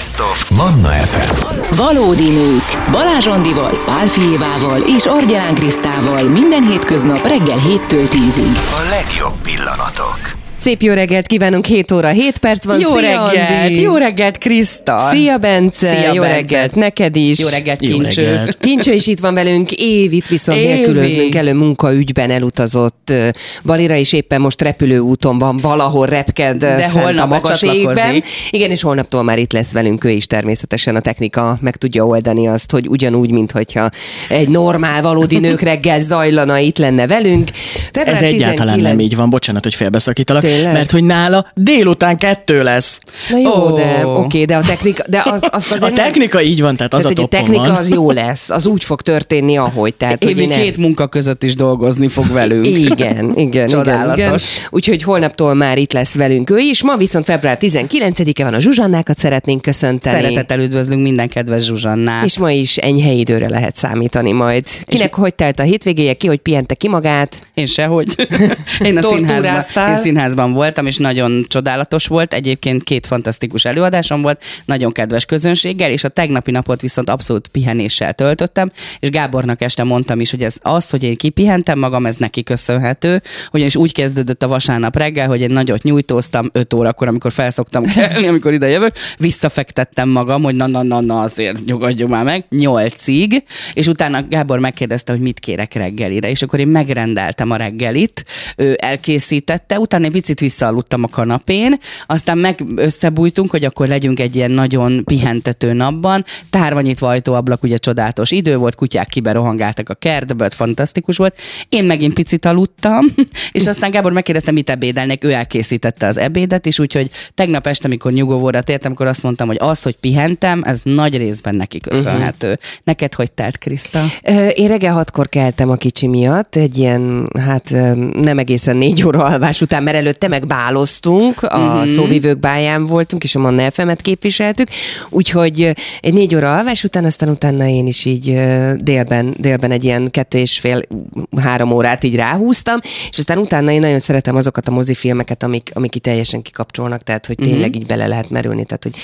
Best of Manna FM. Valódi nők. Balázs Andival, Pál Fijévával és Argyán Krisztával minden hétköznap reggel 7-től 10-ig. A legjobb pillanatok. Szép jó reggelt kívánunk, 7 óra 7 perc van. Jó Szia, reggelt, Andi. jó reggelt, Kriszta! Szia, Bence! Szia, jó Bence. reggelt neked is! Jó reggelt, Jó kincső! reggelt. Kincső is itt van velünk, Évit viszont Évi. nélkülöznünk elő munkaügyben elutazott Balira, és éppen most repülőúton van, valahol repked De fent holnap a magas égben. Igen, és holnaptól már itt lesz velünk ő is természetesen a technika meg tudja oldani azt, hogy ugyanúgy, mint hogyha egy normál, valódi nők reggel zajlana, itt lenne velünk. Ez Február egyáltalán 19 nem így van, bocsánat, hogy félbeszakítalak, Tényleg? mert hogy nála délután kettő lesz. Na jó, Ó. de oké, de a technika, de az, az A nem- technika így van, tehát az tehát, a a technika van. az jó lesz, az úgy fog történni, ahogy. Tehát, Évi ne- két munka között is dolgozni fog velünk. Igen, igen, igen, Csodálatos. igen. Úgyhogy holnaptól már itt lesz velünk ő is. Ma viszont február 19-e van a Zsuzsannákat szeretnénk köszönteni. Szeretettel üdvözlünk minden kedves Zsuzsannát. És ma is enyhe időre lehet számítani majd. Kinek hogy telt a hétvégéje, ki hogy pihente ki magát? Én sehogy. Én a színházban, én színházban voltam, és nagyon csodálatos volt. Egyébként két fantasztikus előadásom volt, nagyon kedves közönséggel, és a tegnapi napot viszont abszolút pihenéssel töltöttem, és Gábornak este mondtam is, hogy ez az, hogy én kipihentem magam, ez neki köszönhető, ugyanis úgy kezdődött a vasárnap reggel, hogy én nagyot nyújtóztam 5 órakor, amikor felszoktam kelni, amikor ide jövök, visszafektettem magam, hogy na, na, na, na, azért nyugodjunk már meg, nyolcig, és utána Gábor megkérdezte, hogy mit kérek reggelire, és akkor én megrendeltem a reggelit, ő elkészítette, utána egy picit visszaaludtam a kanapén, aztán meg összebújtunk, hogy akkor legyünk egy ilyen nagyon pihentető napban, tárva nyitva ajtóablak, ugye csodálatos idő volt, kutyák kiberohangáltak a kertbe, fantasztikus volt. Én megint picit aludtam, és aztán Gábor megkérdezte, mit ebédelnek, ő elkészítette az ebédet, és úgyhogy tegnap este, amikor nyugovóra tértem, akkor azt mondtam, hogy az, hogy pihentem, ez nagy részben neki köszönhető. Uh-huh. Neked hogy telt, Kriszta? Én reggel hatkor keltem a kicsi miatt, egy ilyen, hát nem egészen négy óra alvás után, mert előtte meg báloztunk, a Mhm. mm-hmm. szóvivők báján voltunk, és a Manna FM-et képviseltük, úgyhogy ö, egy négy óra alvás után, aztán utána én is így ö, délben, délben egy ilyen kettő és fél, három órát így ráhúztam, és aztán utána én nagyon szeretem azokat a mozifilmeket, amik, amik itt teljesen kikapcsolnak, tehát hogy tényleg Mhm. így bele lehet merülni, tehát hogy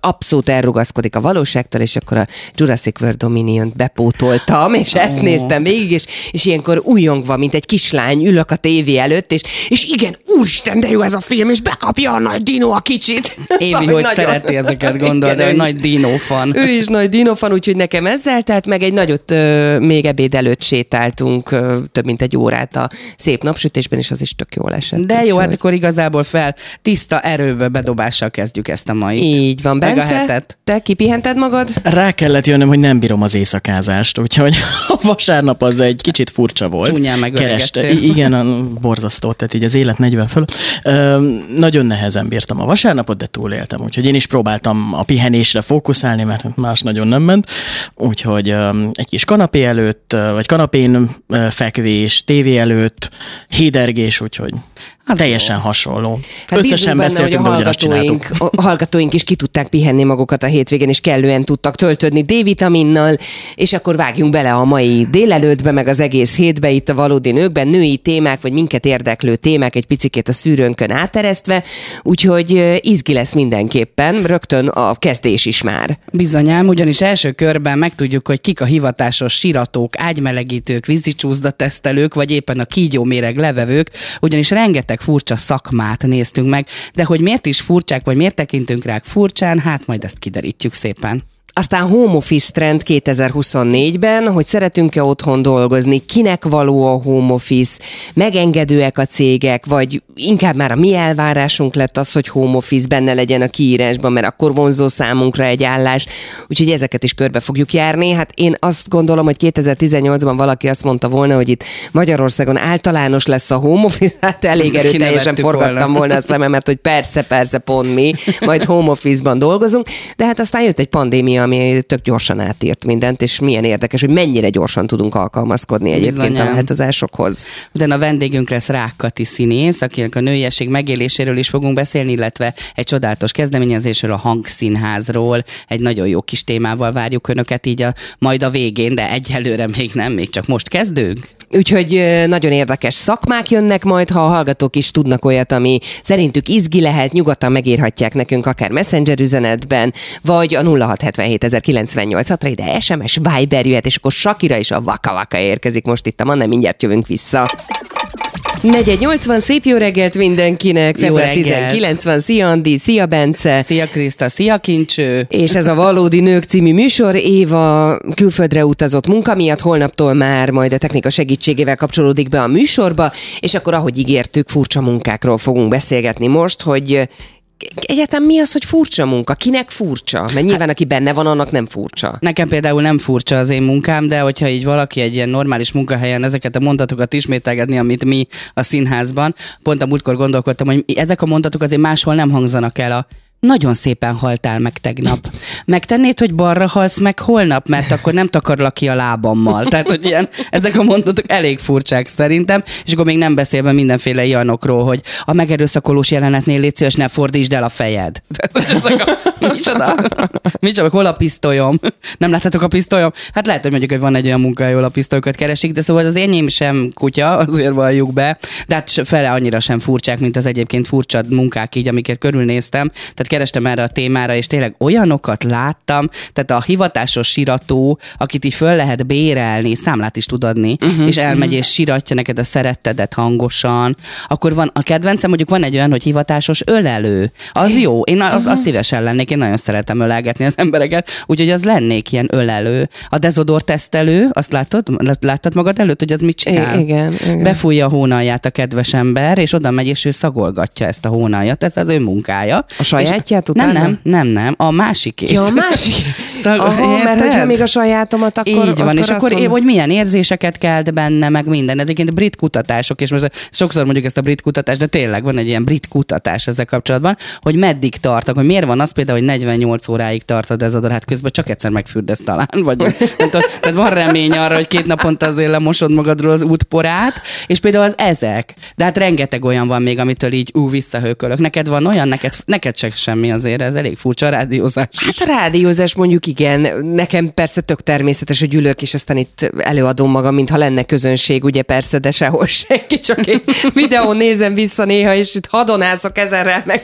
abszolút elrugaszkodik a valóságtól, és akkor a Jurassic World Dominion-t bepótoltam, és ezt néztem végig, és, és ilyenkor újongva, mint egy kislány ülök a tévé előtt, és, és igen, úristen, de jó ez a film, és bekapja a nagy dino a kicsit. Évi, hogy nagyon- szereti ezeket, gondol, de ő nagy dinófan. Ő is nagy dinofan, úgyhogy nekem ezzel, tehát meg egy nagyot ö, még ebéd előtt sétáltunk ö, több mint egy órát a szép napsütésben, és az is tök jól esett. De jó, hát akkor igazából fel tiszta erőbe bedobással kezdjük ezt a mai. Így van, Meg a Bence, hetet. te kipihented magad? Rá kellett jönnöm, hogy nem bírom az éjszakázást, úgyhogy a vasárnap az egy kicsit furcsa volt. Csúnyán megöregedtél. I- igen, a borzasztó, tehát így az élet 40 föl. Nagyon nehezen bírtam a vasárnapot, de túléltem, úgyhogy én is próbáltam a pihenésre fókuszálni, mert más nagyon nem ment. Úgyhogy egy kis kanapé előtt, vagy kanapén fekvés, tévé előtt, hédergés, úgyhogy Az teljesen hasonló. Hát Összesen benne, beszéltünk, hogy a hallgatóink, a hallgatóink is ki tudták pihenni magukat a hétvégén, és kellően tudtak töltődni D-vitaminnal, és akkor vágjunk bele a mai délelőttbe, meg az egész hétbe itt a valódi nőkben, női témák, vagy minket érdeklő témák egy picikét a szűrőnkön áteresztve, úgyhogy izgi lesz mindenképpen, rögtön a kezdés is már. Bizonyám, ugyanis első körben megtudjuk, hogy kik a hivatásos siratók, ágymelegítők, vízicsúszda tesztelők, vagy éppen a kígyóméreg levevők, ugyanis rengeteg furcsa szakmát néztünk meg, de hogy miért is furcsák, vagy miért tekintünk rá furcsán, hát majd ezt kiderítjük szépen. Aztán home office trend 2024-ben, hogy szeretünk-e otthon dolgozni, kinek való a home office, megengedőek a cégek, vagy inkább már a mi elvárásunk lett az, hogy home office benne legyen a kiírásban, mert akkor vonzó számunkra egy állás. Úgyhogy ezeket is körbe fogjuk járni. Hát én azt gondolom, hogy 2018-ban valaki azt mondta volna, hogy itt Magyarországon általános lesz a home office, hát elég erőteljesen forgattam volna. volna a szememet, hogy persze, persze, pont mi, majd home office-ban dolgozunk, de hát aztán jött egy pandémia, ami tök gyorsan átírt mindent, és milyen érdekes, hogy mennyire gyorsan tudunk alkalmazkodni egyébként a Bizonyám. változásokhoz. Utána a vendégünk lesz Rákkati színész, akinek a nőiesség megéléséről is fogunk beszélni, illetve egy csodálatos kezdeményezésről, a hangszínházról. Egy nagyon jó kis témával várjuk önöket így a, majd a végén, de egyelőre még nem, még csak most kezdünk. Úgyhogy nagyon érdekes szakmák jönnek majd, ha a hallgatók is tudnak olyat, ami szerintük izgi lehet, nyugodtan megírhatják nekünk akár messenger üzenetben, vagy a 0677 ra ide SMS, Viber jöhet, és akkor Sakira és a Vaka Vaka érkezik most itt a Manna, mindjárt jövünk vissza. 480, szép jó reggelt mindenkinek, február reggelt. 19 van, szia Andi, szia Bence. Szia Kriszta, szia Kincső! És ez a Valódi Nők című műsor. Éva külföldre utazott munka miatt, holnaptól már majd a technika segítségével kapcsolódik be a műsorba, és akkor, ahogy ígértük, furcsa munkákról fogunk beszélgetni most, hogy egyáltalán mi az, hogy furcsa munka? Kinek furcsa? Mert nyilván, aki benne van, annak nem furcsa. Nekem például nem furcsa az én munkám, de hogyha így valaki egy ilyen normális munkahelyen ezeket a mondatokat ismételgetni, amit mi a színházban, pont a múltkor gondolkodtam, hogy ezek a mondatok azért máshol nem hangzanak el a nagyon szépen haltál meg tegnap. Megtennéd, hogy balra halsz meg holnap, mert akkor nem takarlak ki a lábammal. Tehát, hogy ilyen, ezek a mondatok elég furcsák szerintem, és akkor még nem beszélve mindenféle ilyenokról, hogy a megerőszakolós jelenetnél légy szíves, ne fordítsd el a fejed. Ezek a, micsoda? Micsoda, hol a pisztolyom? Nem láthatok a pisztolyom? Hát lehet, hogy mondjuk, hogy van egy olyan munka, ahol a pisztolyokat keresik, de szóval az enyém sem kutya, azért valljuk be, de hát fele annyira sem furcsák, mint az egyébként furcsa munkák így, amiket körülnéztem. Tehát kerestem erre a témára, és tényleg olyanokat láttam, tehát a hivatásos sirató, akit így föl lehet bérelni, számlát is tud adni, uh-huh, és elmegy és siratja neked a szerettedet hangosan. Akkor van a kedvencem, mondjuk van egy olyan, hogy hivatásos ölelő. Az jó, én az, az szívesen lennék, én nagyon szeretem ölelgetni az embereket, úgyhogy az lennék ilyen ölelő. A dezodor tesztelő, azt látod, láttad magad előtt, hogy az mit csinál? I- igen, igen. Befújja a hónalját a kedves ember, és oda megy, és ő szagolgatja ezt a hónaljat, ez az ő munkája. A sajátját És- utána? Nem, nem, nem, nem, a másikét. Ja, a másik. Szag- Aha, mert hogyha még a sajátomat, akkor Így van, és azt akkor mondom- hogy milyen érzéseket kelt benne, meg minden. Ez egyébként brit kutatások, és most sokszor mondjuk ezt a brit kutatást, de tényleg van egy ilyen brit kutatás ezzel kapcsolatban, hogy meddig tartak, hogy miért van az például, hogy 48 óráig tart a dezodor, hát közben csak egyszer megfürdesz talán, vagy nem tudom, tehát van remény arra, hogy két naponta azért lemosod magadról az útporát, és például az ezek. De hát rengeteg olyan van még, amitől így ú, visszahőkölök. Neked van olyan, neked, neked se semmi azért, ez elég furcsa a rádiózás. Hát a rádiózás mondjuk igen, nekem persze tök természetes, hogy ülök, és aztán itt előadom magam, mintha lenne közönség, ugye persze, de sehol senki, csak én videón nézem vissza néha, és itt hadonászok ezerrel, meg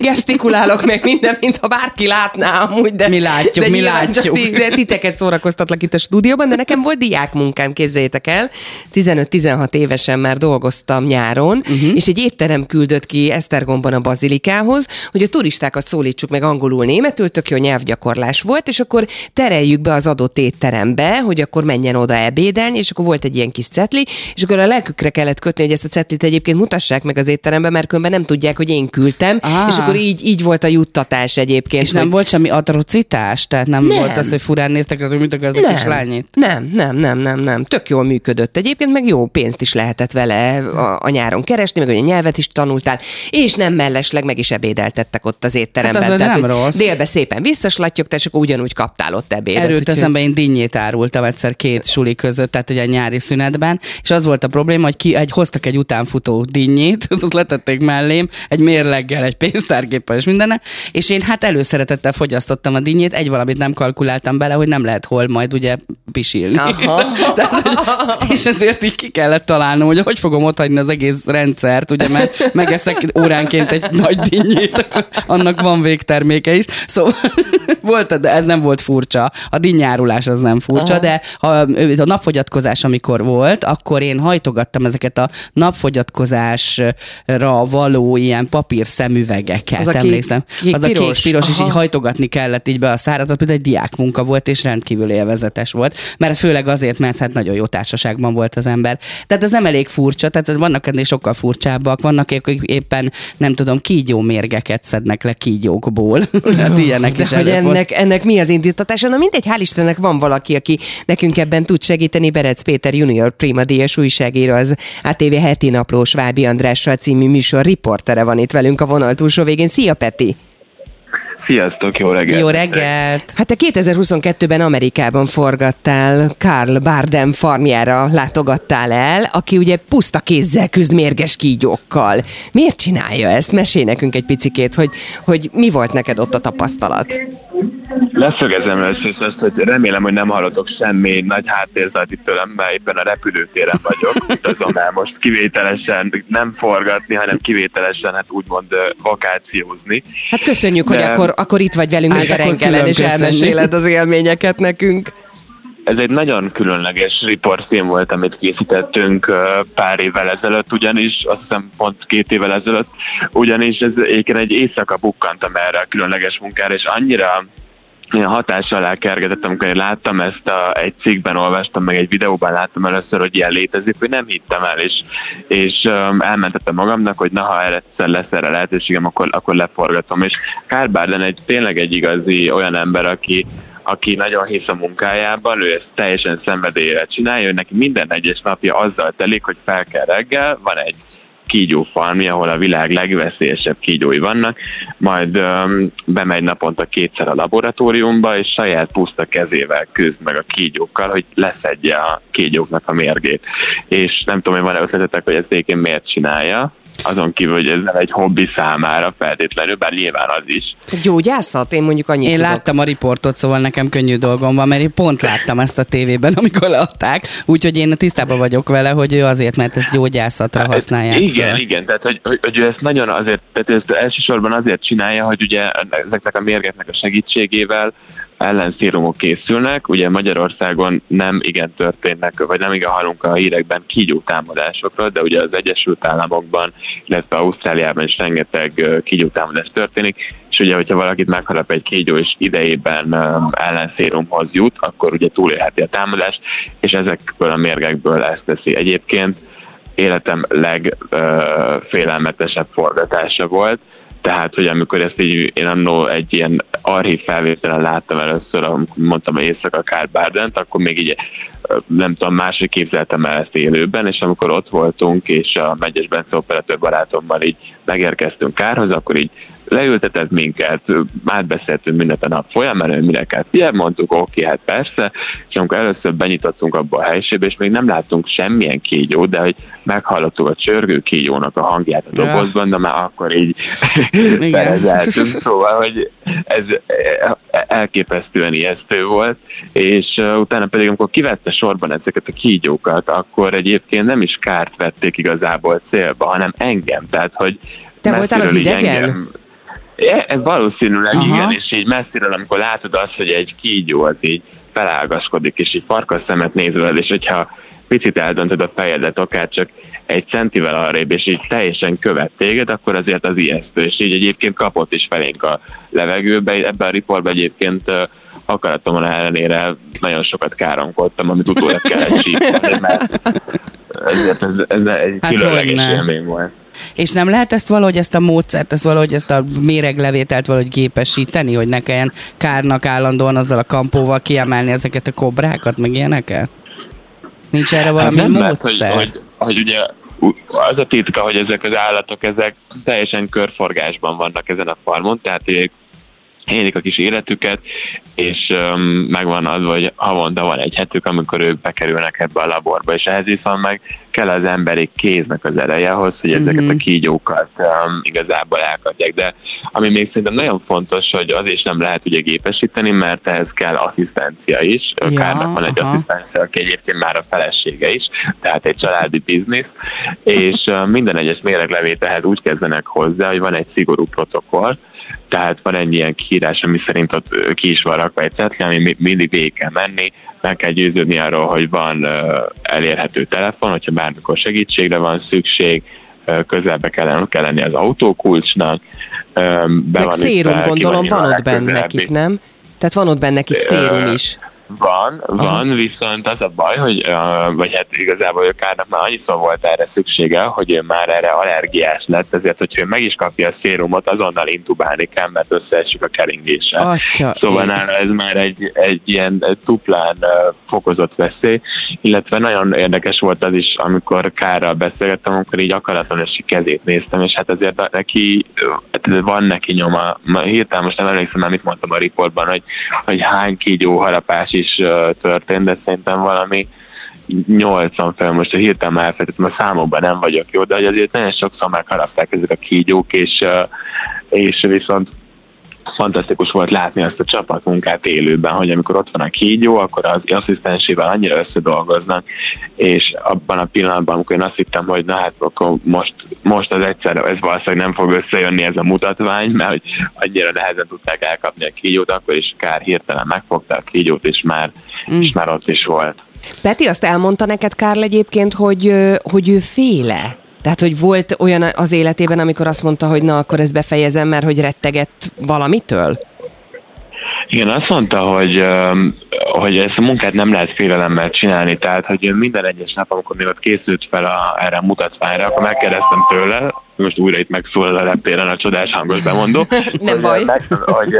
gesztikulálok, meg minden, mintha bárki látná amúgy, de, Mi látjuk, de mi nyilván Csak látjuk. ti, de titeket szórakoztatlak itt a stúdióban, de nekem volt diákmunkám, képzeljétek el, 15-16 évesen már dolgoztam nyáron, uh-huh. és egy étterem küldött ki Esztergomban a bazilikához, hogy a turistákat szólítsuk meg angolul, németül, tök jó nyelvgyakorlás volt, és akkor tereljük be az adott étterembe, hogy akkor menjen oda ebédelni, és akkor volt egy ilyen kis cetli, és akkor a lelkükre kellett kötni, hogy ezt a cetlit egyébként mutassák meg az étterembe, mert különben nem tudják, hogy én küldtem, Ah. és akkor így, így volt a juttatás egyébként. És nem hogy- volt semmi atrocitás? Tehát nem, Nem. volt az, hogy furán néztek, hogy mit akar ez a kislányit? Nem, nem, nem, nem, nem. Tök jól működött egyébként, meg jó pénzt is lehetett vele a, a nyáron keresni, meg hogy a nyelvet is tanultál, és nem mellesleg meg is ebédeltettek ott az étteremben. Hát az nem hogy rossz. Délbe szépen visszaslattyogtál, és akkor ugyanúgy kaptál ott ebédet. Erőt úgyhogy- eszembe, én dinnyét árultam egyszer két suli között, tehát ugye a nyári szünetben, és az volt a probléma, hogy ki, egy, hoztak egy utánfutó dinnyét, azt letették mellém, egy mérleggel, egy pénztárgéppel és mindenne, és én hát előszeretettel fogyasztottam a dinnyét, egy valamit nem kalkuláltam bele, hogy nem lehet hol majd ugye pisilni. Aha. Tehát, és ezért így ki kellett találnom, hogy hogy fogom otthagyni az egész rendszert, ugye, mert megeszek óránként egy nagy dinnyét, akkor annak van végterméke is. Szóval volt, de ez nem volt furcsa. A dinnyárulás az nem furcsa, Aha. de ha a napfogyatkozás, amikor volt, akkor én hajtogattam ezeket a napfogyatkozásra való ilyen papír szemüvegeket, Az a kék- emlékszem. kék- az a kék piros. piros, és Aha. így hajtogatni kellett így be a szárat, az például egy diákmunka volt, és rendkívül élvezetes volt. Mert főleg azért, mert hát nagyon jó társaságban volt az ember. Tehát ez nem elég furcsa, tehát vannak ennél sokkal furcsábbak, vannak akik éppen, nem tudom, kígyó mérgeket szednek le kígyókból. Tehát ilyenek De is hogy ennek, ennek mi az indítatása? Na mindegy, hál' Istennek van valaki, aki nekünk ebben tud segíteni. Berec Péter junior Prima Díjas újságíró, az ATV heti naplós Vábi Andrással című műsor riportere van itt velünk a vonal túlsó végén. Szia Peti! Sziasztok, jó reggelt! Jó reggelt! Hát te 2022-ben Amerikában forgattál, Karl Bardem farmjára látogattál el, aki ugye puszta kézzel küzd mérges kígyókkal. Miért csinálja ezt? Mesélj nekünk egy picikét, hogy, hogy mi volt neked ott a tapasztalat. Leszögezem először is azt, hogy remélem, hogy nem hallotok semmi nagy háttérzat itt tőlem, mert éppen a repülőtéren vagyok. Utazom most kivételesen nem forgatni, hanem kivételesen, hát úgymond vakációzni. Hát köszönjük, hogy De- akkor, akkor itt vagy velünk Hát még a reggelen, és elmeséled az élményeket nekünk. Ez egy nagyon különleges riportfilm volt, amit készítettünk pár évvel ezelőtt, ugyanis, azt hiszem pont két évvel ezelőtt, ugyanis ez egyébként egy éjszaka bukkantam erre a különleges munkára, és annyira ilyen hatás alá kergetett, amikor én láttam ezt a, egy cikkben olvastam, meg egy videóban láttam először, hogy ilyen létezik, hogy nem hittem el, és, és um, elmentettem magamnak, hogy na, ha egyszer lesz erre lehetőségem, akkor, akkor leforgatom. És Kár Bárden egy tényleg egy igazi olyan ember, aki, aki nagyon hisz a munkájában, ő ezt teljesen szenvedélyre csinálja, hogy neki minden egyes napja azzal telik, hogy fel kell reggel, van egy kígyó farmi, ahol a világ legveszélyesebb kígyói vannak, majd öm, bemegy naponta kétszer a laboratóriumba, és saját puszta kezével küzd meg a kígyókkal, hogy leszedje a kígyóknak a mérgét. És nem tudom, hogy van-e ötletetek, hogy ezt egyébként miért csinálja, azon kívül, hogy ez nem egy hobbi számára feltétlenül, bár nyilván az is. Gyógyászat? Én mondjuk annyit Én tudok. láttam a riportot, szóval nekem könnyű dolgom van, mert én pont láttam ezt a tévében, amikor leadták, úgyhogy én tisztában vagyok vele, hogy ő azért, mert ezt gyógyászatra használják. Hát, Igen, fel. igen, tehát hogy, hogy, hogy ő ezt nagyon azért, tehát ezt elsősorban azért csinálja, hogy ugye ezeknek a mérgeknek a segítségével ellenszérumok készülnek. Ugye Magyarországon nem igen történnek, vagy nem igen hallunk a hírekben kígyó támadásokról, de ugye az Egyesült Államokban, illetve Ausztráliában is rengeteg ö, kígyó támadás történik, és ugye, hogyha valakit meghalap egy kígyó, és idejében ellenszérumhoz jut, akkor ugye túlélheti a támadást, és ezekből a mérgekből ezt teszi. Egyébként életem legfélelmetesebb forgatása volt, tehát, hogy amikor ezt így, én annó egy ilyen archív felvételen láttam először, amikor mondtam, hogy éjszaka Kár Bárdent, akkor még így nem tudom, máshogy képzeltem el ezt élőben, és amikor ott voltunk, és a Megyes Bence operatőr barátommal így megérkeztünk Kárhoz, akkor így leültetett minket, átbeszéltünk mindent a nap folyamán, hogy mire kell figyelni, mondtuk, oké, hát persze, és amikor először benyitottunk abba a helyiségbe, és még nem láttunk semmilyen kígyót, de hogy meghallottuk a csörgő kígyónak a hangját a dobozban, de már akkor így ferezeltünk, szóval, hogy ez elképesztően ijesztő volt, és utána pedig, amikor kivette sorban ezeket a kígyókat, akkor egyébként nem is kárt vették igazából célba, hanem engem, tehát, hogy Te voltál az idegen? engem- Ez valószínűleg Aha. igen, és így messziről, amikor látod azt, hogy egy kígyó az így felágaskodik, és így farkas szemet nézve, és hogyha picit eldöntöd a fejedet, akár csak egy centivel arrébb, és így teljesen követ téged, akkor azért az ijesztő, és így egyébként kapott is felénk a levegőbe. Ebben a riportban egyébként ö, akaratomon ellenére nagyon sokat káromkodtam, amit utólag kellett sípolni, mert ezért ez, ez egy Hát különleges élmény volt. És nem lehet ezt valahogy, ezt a módszert, ezt valahogy, ezt a méreglevételt valahogy gépesíteni, hogy ne kelljen kárnak állandóan azzal a kampóval kiemelni ezeket a kobrákat, meg ilyeneket? Nincs erre valami Hát nem lehet, módszer? hogy, hogy, hogy ugye az a titka, hogy ezek az állatok, ezek teljesen körforgásban vannak ezen a farmon, tehát ők élik a kis életüket, és um, megvan az, hogy havonta van egy hetük, amikor ők bekerülnek ebbe a laborba, és ehhez viszont meg kell az emberi kéznek az ereje ahhoz, hogy ezeket Mhm. a kígyókat um, igazából elkapják. De ami még szerintem nagyon fontos, hogy az is nem lehet ugye gépesíteni, mert ehhez kell asszisztencia is. Ja, Kárnak van egy aha. asszisztencia, aki egyébként már a felesége is, tehát egy családi biznisz, és uh, minden egyes méreglevételhez úgy kezdenek hozzá, hogy van egy szigorú protokoll, tehát van egy ilyen kiírás, ami szerint ott ki is van rakva egy cetli, ami mi- mindig végig kell menni, meg kell győződni arról, hogy van elérhető telefon, hogyha bármikor segítségre van szükség, közelbe kell, kell lenni az autókulcsnak, be Meg van szérum, ki gondolom, van ott benne nekik, nem? Tehát van ott benne nekik szérum is. Van, van, viszont az a baj, hogy, uh, vagy hát igazából a Kárnak már annyiszor volt erre szüksége, hogy ő már erre allergiás lett, ezért, hogyha ő meg is kapja a szérumot, azonnal intubálni kell, mert összeesik a keringése. Atya, Szóval ég. nála ez már egy, egy ilyen duplán uh, fokozott veszély, illetve nagyon érdekes volt az is, amikor Kárral beszélgettem, amikor így akaratlan kezét néztem, és hát azért neki, hát van neki nyoma, Ma hirtelen most nem emlékszem, már mit mondtam a riportban, hogy, hogy hány kígyó harapás is történt, de szerintem valami 80 fel, most a hirtelen elfelejtettem, a számokban nem vagyok jó, de azért nagyon sokszor megharapták ezek a kígyók, és, és viszont fantasztikus volt látni azt a csapatmunkát élőben, hogy amikor ott van a kígyó, akkor az asszisztensével annyira összedolgoznak, és abban a pillanatban, amikor én azt hittem, hogy na hát akkor most, most az egyszer, ez valószínűleg nem fog összejönni ez a mutatvány, mert hogy annyira nehezen tudták elkapni a kígyót, akkor is kár hirtelen megfogta a kígyót, és már, mm. és már ott is volt. Peti azt elmondta neked, Kárl egyébként, hogy, hogy ő féle. Tehát, hogy volt olyan az életében, amikor azt mondta, hogy na, akkor ezt befejezem, mert hogy rettegett valamitől? Igen, azt mondta, hogy, öm, hogy ezt a munkát nem lehet félelemmel csinálni, tehát hogy minden egyes nap, amikor még ott készült fel a, erre a mutatványra, akkor megkérdeztem tőle, most újra itt megszólal a reptéren a csodás hangos bemondó, Nem baj. Meg, hogy,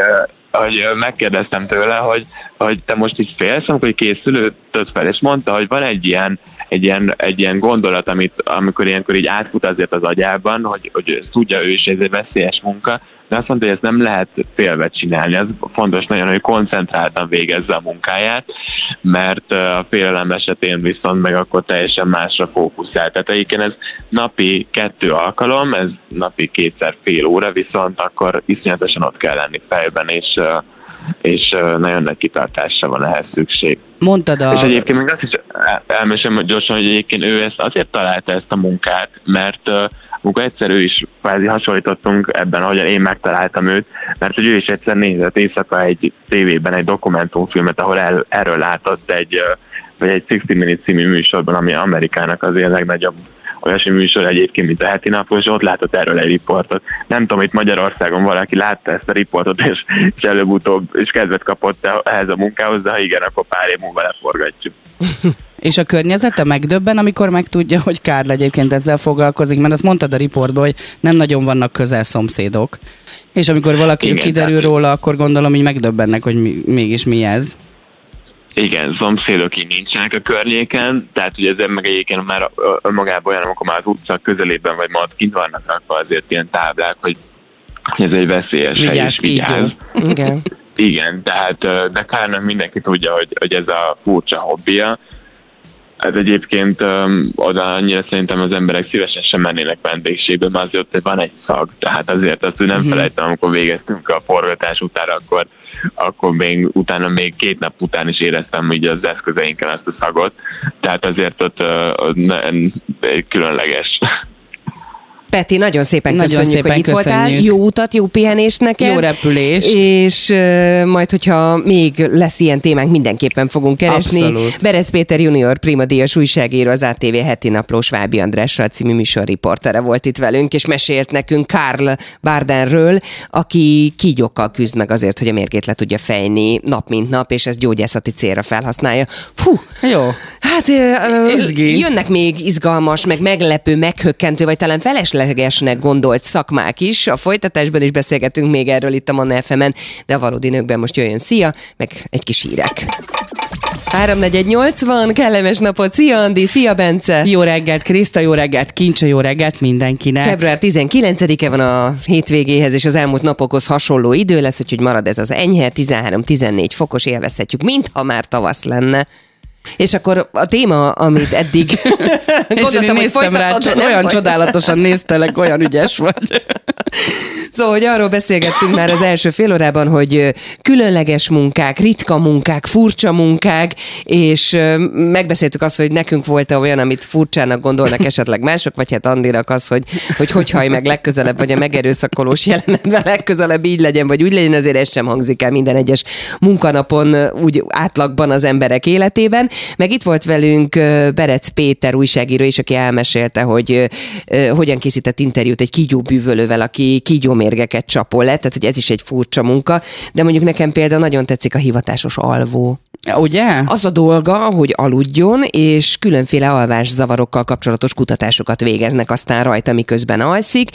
hogy megkérdeztem tőle, hogy, hogy te most így félsz, amikor készülődött fel, és mondta, hogy van egy ilyen, egy ilyen, egy ilyen gondolat, amit, amikor ilyenkor így átfut azért az agyában, hogy, hogy tudja ő is, ez egy veszélyes munka, de azt mondta, hogy ezt nem lehet félve csinálni. Ez fontos nagyon, hogy koncentráltan végezze a munkáját, mert a félelem esetén viszont meg akkor teljesen másra fókuszál. Tehát egyébként ez napi kettő alkalom, ez napi kétszer fél óra, viszont akkor iszonyatosan ott kell lenni fejben, és és nagyon nagy kitartásra van ehhez szükség. Mondtad a... És egyébként még azt is el- elmesem gyorsan, hogy egyébként ő ezt azért találta ezt a munkát, mert amikor egyszer ő is kvázi hasonlítottunk ebben, ahogyan én megtaláltam őt, mert hogy ő is egyszer nézett éjszaka egy tévében egy dokumentumfilmet, ahol el, erről látott egy, vagy egy 60 Minutes című műsorban, ami Amerikának azért legnagyobb olyasmi műsor egyébként, mint a heti napos, és ott látott erről egy riportot. Nem tudom, itt Magyarországon valaki látta ezt a riportot, és, és előbb-utóbb és kedvet kapott ehhez a munkához, de ha igen, akkor pár év múlva leforgatjuk. És a környezete megdöbben, amikor megtudja, hogy Kárl egyébként ezzel foglalkozik, mert azt mondtad a riportban, hogy nem nagyon vannak közel szomszédok. És amikor valaki Igen, kiderül tehát- róla, akkor gondolom, hogy megdöbbennek, hogy mi, mégis mi ez. Igen, szomszédok így nincsenek a környéken, tehát ugye ez meg egyébként már önmagában olyan, amikor már az utca közelében vagy ma ott kint vannak rakva azért ilyen táblák, hogy ez egy veszélyes hely, Vigyázz, és kígyó. vigyázz. Igen. Igen, tehát de Kárnak mindenki tudja, hogy, hogy ez a furcsa hobbija. Hát egyébként oda annyira szerintem az emberek szívesen sem mennének vendégségbe, mert azért ott van egy szag, tehát azért azt hogy nem Mhm. felejtem, amikor végeztünk a forgatás után, akkor, akkor még utána még két nap után is éreztem így az eszközeinken ezt a szagot, tehát azért ott, ott ne, különleges. Peti, nagyon szépen Nagyon köszönjük, szépen hogy itt voltál. köszönjük. Jó utat, jó pihenést neked. Jó repülést. És uh, majd, hogyha még lesz ilyen témánk, mindenképpen fogunk keresni. Abszolút. Berec Péter junior primadíjas újságíró, az ATV heti naplós Vábi Andrásra című műsorriportere volt itt velünk, és mesélt nekünk Karl Bardenről, aki kígyókkal küzd meg azért, hogy a mérgét le tudja fejni nap mint nap, és ezt gyógyászati célra felhasználja. Fú, Jó. Hát Izgi. jönnek még izgalmas, meg meglepő, meghökkentő, vagy talán feleslegesnek gondolt szakmák is. A folytatásban is beszélgetünk még erről itt a Manna FM-en, de a valódi nőkben most jöjjön szia, meg egy kis hírek. 3.4.80, kellemes napot, szia Andi, szia Bence! Jó reggelt, Kriszta, jó reggelt, Kincsa, jó reggelt mindenkinek. Február 19-e van a hétvégéhez, és az elmúlt napokhoz hasonló idő lesz, úgyhogy marad ez az enyhe, 13-14 fokos, élvezhetjük, mintha már tavasz lenne. És akkor a téma, amit eddig És én gondoltam, hogy néztem rá, folytatod, de olyan vagy. csodálatosan néztelek, olyan ügyes vagy. Szóval, hogy arról beszélgettünk már az első fél órában, hogy különleges munkák, ritka munkák, furcsa munkák, és megbeszéltük azt, hogy nekünk volt-e olyan, amit furcsának gondolnak esetleg mások, vagy hát Andinak az, hogy hogy, hogy haj meg legközelebb, vagy a megerőszakolós jelenetben legközelebb így legyen, vagy úgy legyen, azért ez sem hangzik el minden egyes munkanapon úgy átlagban az emberek életében. Meg itt volt velünk Berec Péter újságíró is, aki elmesélte, hogy hogyan készített interjút egy kígyóbűvölővel, aki kígyómérgeket csapol le, tehát hogy ez is egy furcsa munka, de mondjuk nekem például nagyon tetszik a hivatásos alvó. Ugye? Az a dolga, hogy aludjon, és különféle alvászavarokkal kapcsolatos kutatásokat végeznek aztán rajta, miközben alszik.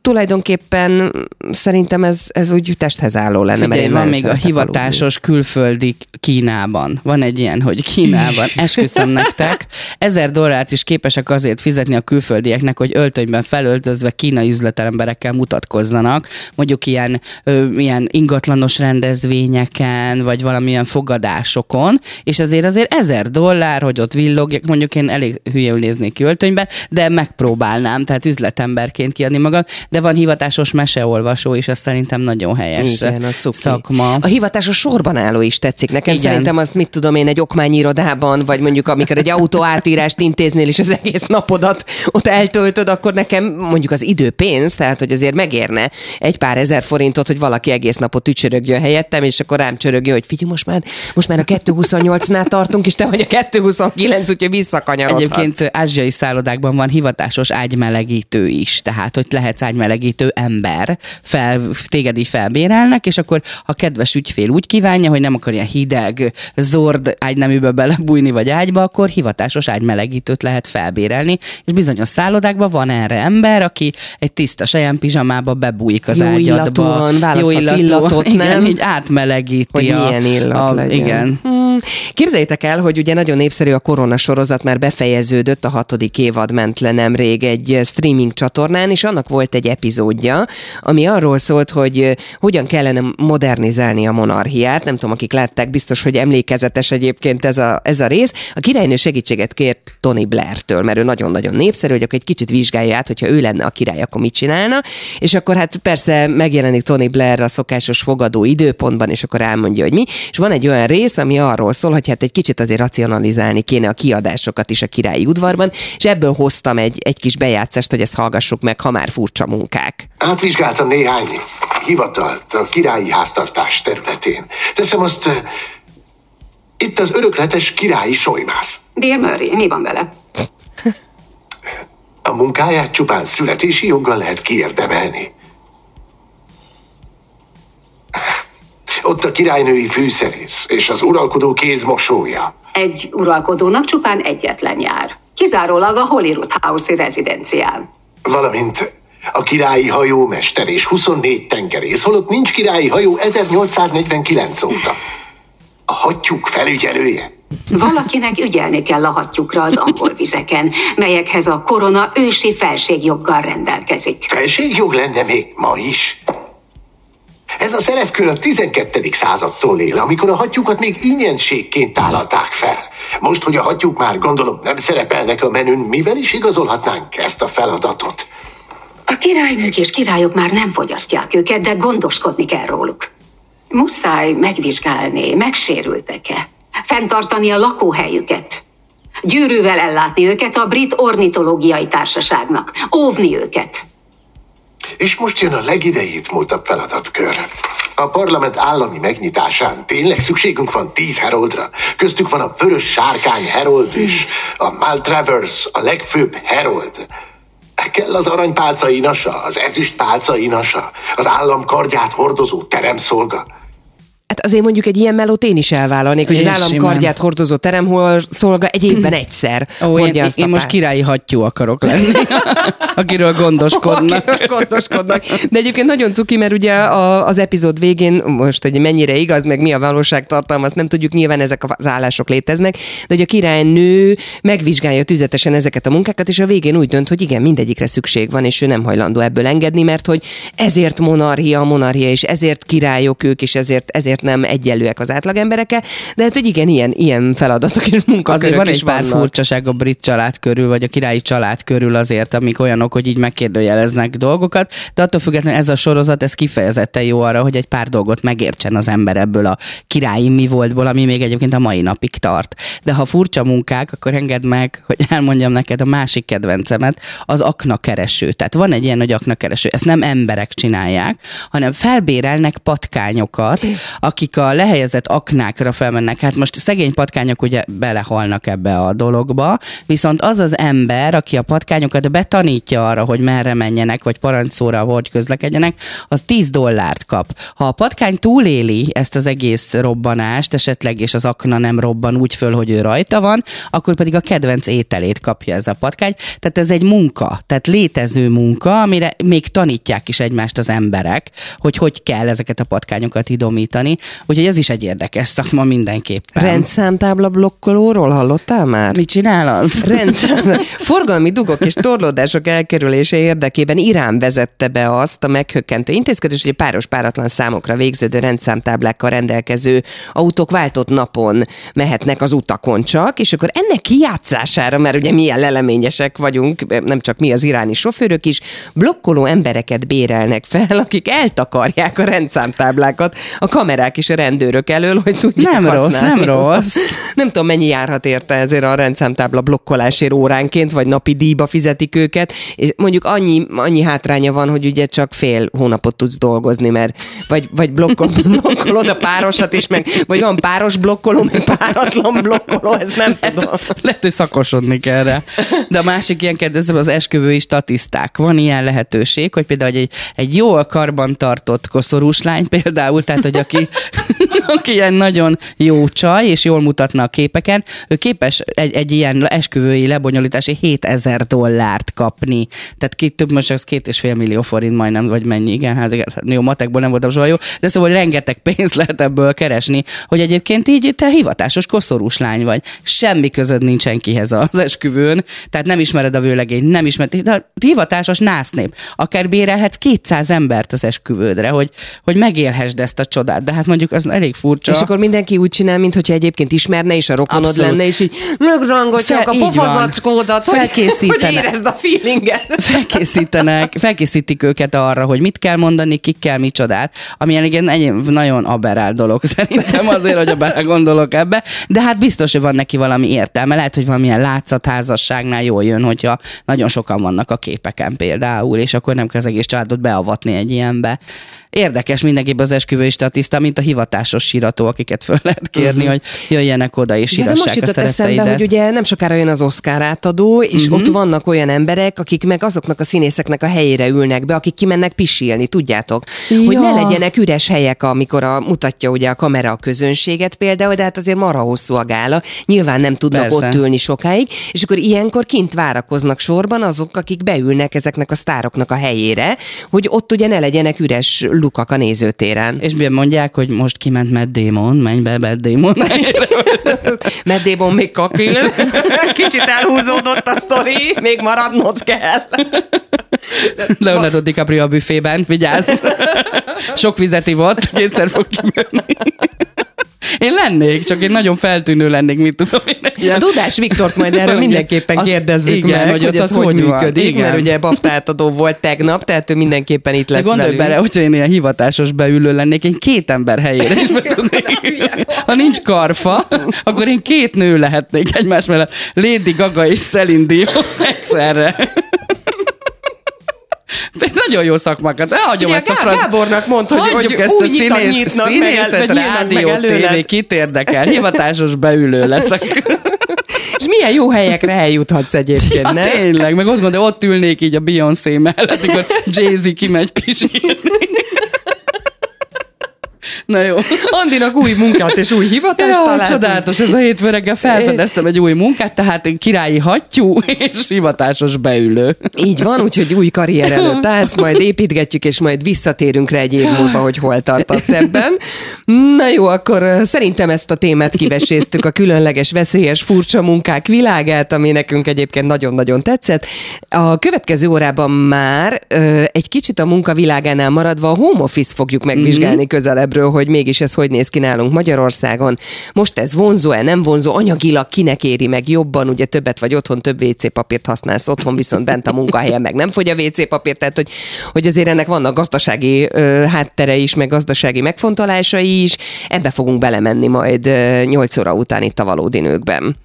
Tulajdonképpen szerintem ez, ez úgy testhez álló lenne. Figyelj, van még a hivatásos külföldi Kínában. Van egy ilyen, hogy Kínában, esküszöm nektek, ezer dollárt is képesek azért fizetni a külföldieknek, hogy öltönyben felöltözve kínai üzletemberekkel mutatkozzanak, mondjuk ilyen, ö, ilyen ingatlanos rendezvényeken, vagy valamilyen fogadásokon, és azért azért ezer dollár, hogy ott villogjak, mondjuk én elég hülyéül néznék ki öltönyben, de megpróbálnám, tehát üzletemberként kiadni magam, de van hivatásos meseolvasó, és ez szerintem nagyon helyes Igen, szakma. A hivatásos sorban álló is tetszik. Nekem. Igen. Szerintem az, mit tudom én, egy okmányirodában, vagy mondjuk amikor egy autó átírást intéznél, és az egész napodat ott eltöltöd, akkor nekem mondjuk az időpénz, tehát hogy azért megérne egy pár ezer forintot, hogy valaki egész napot tücsörögjön helyettem, és akkor rám csörögjön, hogy figyelj, most már, most már a 228-nál tartunk, és te vagy a 229, úgyhogy visszakanyarodhatsz. Egyébként ázsiai szállodákban van hivatásos ágymelegítő is, tehát hogy lehetsz ágymelegítő ember, fel, téged így felbérelnek, és akkor a kedves ügyfél úgy kívánja, hogy nem akar ilyen hideg, zord ágyneműbe belebújni vagy ágyba, akkor hivatásos ágymelegítőt lehet felbérelni, és bizonyos szállodákban van erre ember, aki egy tiszta saján pizsamába bebújik az Jó ágyadba. illatúan, választhatsz illatot, igen, nem? így átmelegíti. hogy a, milyen illat a, legyen. Igen. Hmm. Képzeljétek el, hogy ugye nagyon népszerű a korona sorozat, már befejeződött, a hatodik évad ment le nemrég egy streaming csatornán, és annak volt egy epizódja, ami arról szólt, hogy hogyan kellene modernizálni a monarchiát. Nem tudom, akik látták, biztos, hogy emlékezetes egyébként ez a, ez a rész. A királynő segítséget kért Tony Blair-től, mert ő nagyon-nagyon népszerű, hogy akkor egy kicsit vizsgálja át, hogyha ő lenne a király, akkor mit csinálna. És akkor hát persze megjelenik Tony Blair a szokásos fogadó időpontban, és akkor elmondja, hogy mi. És van egy olyan rész, ami arról szól, hogy hát egy kicsit azért racionalizálni kéne a kiadásokat is a királyi udvarban, és ebből hoztam egy, egy kis bejátszást, hogy ezt hallgassuk meg, ha már furcsa munkák. Átvizsgáltam néhány hivatalt a királyi háztartás területén. Teszem azt, itt az örökletes királyi solymász. Dél Murray, mi van vele? A munkáját csupán születési joggal lehet kiérdemelni. Ott a királynői fűszerész és az uralkodó kézmosója. Egy uralkodónak csupán egyetlen jár. Kizárólag a Holyrood House-i rezidencián. Valamint a királyi hajómester és 24 tengerész, holott nincs királyi hajó 1849 óta. A hattyúk felügyelője. Valakinek ügyelni kell a hattyúkra az angol vizeken, melyekhez a korona ősi felségjoggal rendelkezik. Felségjog lenne még ma is. Ez a szerepkör a 12. századtól él, amikor a hattyúkat még ingyenségként tálalták fel. Most, hogy a hattyúk már gondolom nem szerepelnek a menün, mivel is igazolhatnánk ezt a feladatot? A királynők és királyok már nem fogyasztják őket, de gondoskodni kell róluk. Muszáj megvizsgálni, megsérültek-e, fenntartani a lakóhelyüket, gyűrűvel ellátni őket a brit ornitológiai társaságnak, óvni őket. És most jön a legidejét múltabb feladatkör. A parlament állami megnyitásán tényleg szükségünk van tíz heroldra. Köztük van a vörös sárkány herold és a Maltravers a legfőbb herold. Kell az aranypálca inasa, az ezüst pálca inasa, az állam kardját hordozó teremszolga. Hát azért mondjuk egy ilyen melót én is elvállalnék, hogy az Én állam simán. kardját hordozó teremhol szolga egy évben egyszer. Ó, én, a én most királyi hattyú akarok lenni, akiről gondoskodnak. Akiről gondoskodnak. De egyébként nagyon cuki, mert ugye a, az epizód végén, most hogy mennyire igaz, meg mi a valóság tartalma, azt nem tudjuk, nyilván ezek az állások léteznek, de hogy a királynő megvizsgálja tüzetesen ezeket a munkákat, és a végén úgy dönt, hogy igen, mindegyikre szükség van, és ő nem hajlandó ebből engedni, mert hogy ezért monarchia, a monarchia, és ezért királyok ők, és ezért, ezért nem egyenlőek az átlagemberekkel, de hát, hogy igen, ilyen, ilyen feladatok és munkakörök Azért van egy pár vannak. furcsaság a brit család körül, vagy a királyi család körül azért, amik olyanok, hogy így megkérdőjeleznek dolgokat, de attól függetlenül ez a sorozat, ez kifejezetten jó arra, hogy egy pár dolgot megértsen az ember ebből a királyi mi voltból, ami még egyébként a mai napig tart. De ha furcsa munkák, akkor engedd meg, hogy elmondjam neked a másik kedvencemet, az aknakereső. Tehát van egy ilyen nagy aknakereső, ezt nem emberek csinálják, hanem felbérelnek patkányokat, akik a lehelyezett aknákra felmennek, hát most szegény patkányok ugye belehalnak ebbe a dologba, viszont az az ember, aki a patkányokat betanítja arra, hogy merre menjenek, vagy parancsszóra, hogy közlekedjenek, az 10 dollárt kap. Ha a patkány túléli ezt az egész robbanást, esetleg, és az akna nem robban úgy föl, hogy ő rajta van, akkor pedig a kedvenc ételét kapja ez a patkány. Tehát ez egy munka, tehát létező munka, amire még tanítják is egymást az emberek, hogy hogy kell ezeket a patkányokat idomítani. Úgyhogy ez is egy érdekes szakma mindenképpen. Rendszámtábla blokkolóról hallottál már? Mit csinál az? Rendszám, forgalmi dugok és torlódások elkerülése érdekében Irán vezette be azt a meghökkentő intézkedést, hogy a páros páratlan számokra végződő rendszámtáblákkal rendelkező autók váltott napon mehetnek az utakon csak, és akkor ennek kijátszására, mert ugye milyen leleményesek vagyunk, nem csak mi az iráni sofőrök is, blokkoló embereket bérelnek fel, akik eltakarják a rendszámtáblákat a kamerák és a rendőrök elől, hogy tudják Nem rossz, használni. nem rossz. Nem tudom, mennyi járhat érte ezért a rendszámtábla blokkolásért óránként, vagy napi díjba fizetik őket, és mondjuk annyi, annyi hátránya van, hogy ugye csak fél hónapot tudsz dolgozni, mert vagy, vagy blokkol, blokkolod a párosat is, meg, vagy van páros blokkoló, meg páratlan blokkoló, ez nem tudom. Lehet, hogy szakosodni kell rá. De a másik ilyen kedvező az esküvői statiszták. Van ilyen lehetőség, hogy például egy, egy jól karban tartott koszorús lány például, tehát hogy aki, aki ilyen nagyon jó csaj, és jól mutatna a képeken, ő képes egy, egy ilyen esküvői lebonyolítási 7000 dollárt kapni. Tehát két, több most az két és fél millió forint majdnem, vagy mennyi, hát igen, jó, matekból nem voltam soha jó, de szóval rengeteg pénzt lehet ebből keresni, hogy egyébként így te hivatásos koszorús lány vagy. Semmi között nincs senkihez az esküvőn, tehát nem ismered a vőlegényt, nem ismered, de hivatásos násznép. Akár bérelhetsz 200 embert az esküvődre, hogy, hogy megélhessd ezt a csodát, de hát mondjuk az elég furcsa. És akkor mindenki úgy csinál, mintha egyébként ismerne, és a rokonod Abszolút. lenne, és így megrangatják a pofazacskódat, hogy, hogy Felkészítenek. érezd a feelinget. felkészítenek, felkészítik őket arra, hogy mit kell mondani, ki kell micsodát, ami egy egy nagyon aberál dolog szerintem azért, hogy bele gondolok ebbe, de hát biztos, hogy van neki valami értelme. Lehet, hogy valamilyen látszatházasságnál jól jön, hogyha nagyon sokan vannak a képeken például, és akkor nem kell az egész családot beavatni egy ilyenbe. Érdekes mindenképp az esküvői statiszta, mint a hivatásos sírató, akiket föl lehet kérni, uh-huh. hogy jöjjenek oda és Ja, de most sírassák a jutott eszembe, hogy ugye nem sokára jön az Oscar átadó, és uh-huh. ott vannak olyan emberek, akik meg azoknak a színészeknek a helyére ülnek be, akik kimennek pisilni, tudjátok? Hogy Ja. ne legyenek üres helyek, amikor a, mutatja ugye a kamera a közönséget például, de hát azért marha hosszú a gála, nyilván nem tudnak Persze. ott ülni sokáig, és akkor ilyenkor kint várakoznak sorban azok, akik beülnek ezeknek a sztároknak a helyére, hogy ott ugye ne legyenek üres lukak a nézőtéren. És mondják, hogy most kiment Matt Damon, menj be Matt Damon. Meddébon még kakil. Kicsit elhúzódott a sztori, még maradnod kell. Leonardo DiCaprio a büfében, vigyázz. Sok vizet ivott, kétszer fog kimönni. Én lennék, csak én nagyon feltűnő lennék, mit tudom én. Egy A ilyen... Dudás Viktort majd erről Igen. mindenképpen Az- kérdezzük igen, meg, hogy hogy, ez az hogy, működik, Igen. mert ugye BAFTA átadó volt tegnap, tehát ő mindenképpen itt De lesz gondolj velünk. bele, hogyha én ilyen hivatásos beülő lennék, én két ember helyére is be tudnék. Ha nincs karfa, akkor én két nő lehetnék egymás mellett. Lady Gaga és Celine Dion egyszerre. Nagyon jó szakmákat. Elhagyom Ugye ezt a franc... Gábornak mondta, hogy, hogy ezt a színész, nyitnak színészet, meg rádió, tévé, kit érdekel? Hivatásos beülő leszek. És milyen jó helyekre eljuthatsz egyébként, Ja, ne? tényleg, meg azt gondolom, ott ülnék így a Beyoncé mellett, amikor Jay-Z kimegy pisilni. Na jó. Andinak új munkát és új hivatást Ja, találtunk. csodálatos, ez a hétfő reggel felfedeztem egy új munkát, tehát királyi hattyú és hivatásos beülő. Így van, úgyhogy új karrier előtt állsz, majd építgetjük, és majd visszatérünk rá egy év múlva, hogy hol tartasz ebben. Na jó, akkor szerintem ezt a témát kiveséztük, a különleges, veszélyes, furcsa munkák világát, ami nekünk egyébként nagyon-nagyon tetszett. A következő órában már egy kicsit a munkavilágánál maradva a home office fogjuk megvizsgálni mm-hmm. Közelebbről, hogy mégis ez hogy néz ki nálunk Magyarországon. Most ez vonzó-e, nem vonzó, anyagilag kinek éri meg jobban, ugye többet vagy otthon, több WC papírt használsz otthon, viszont bent a munkahelyen meg nem fogy a WC papír, tehát hogy, hogy azért ennek vannak gazdasági ö, háttere is, meg gazdasági megfontolásai is. Ebbe fogunk belemenni majd ö, 8 óra után itt a valódi nőkben.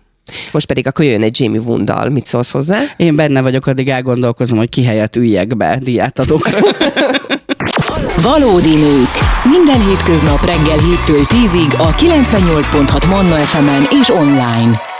Most pedig akkor jön egy Jamie Wundal. Mit szólsz hozzá? Én benne vagyok, addig elgondolkozom, hogy ki helyett üljek be diátadókra. Valódi nők. Minden hétköznap reggel 7-től 10-ig a 98.6 Manna FM-en és online.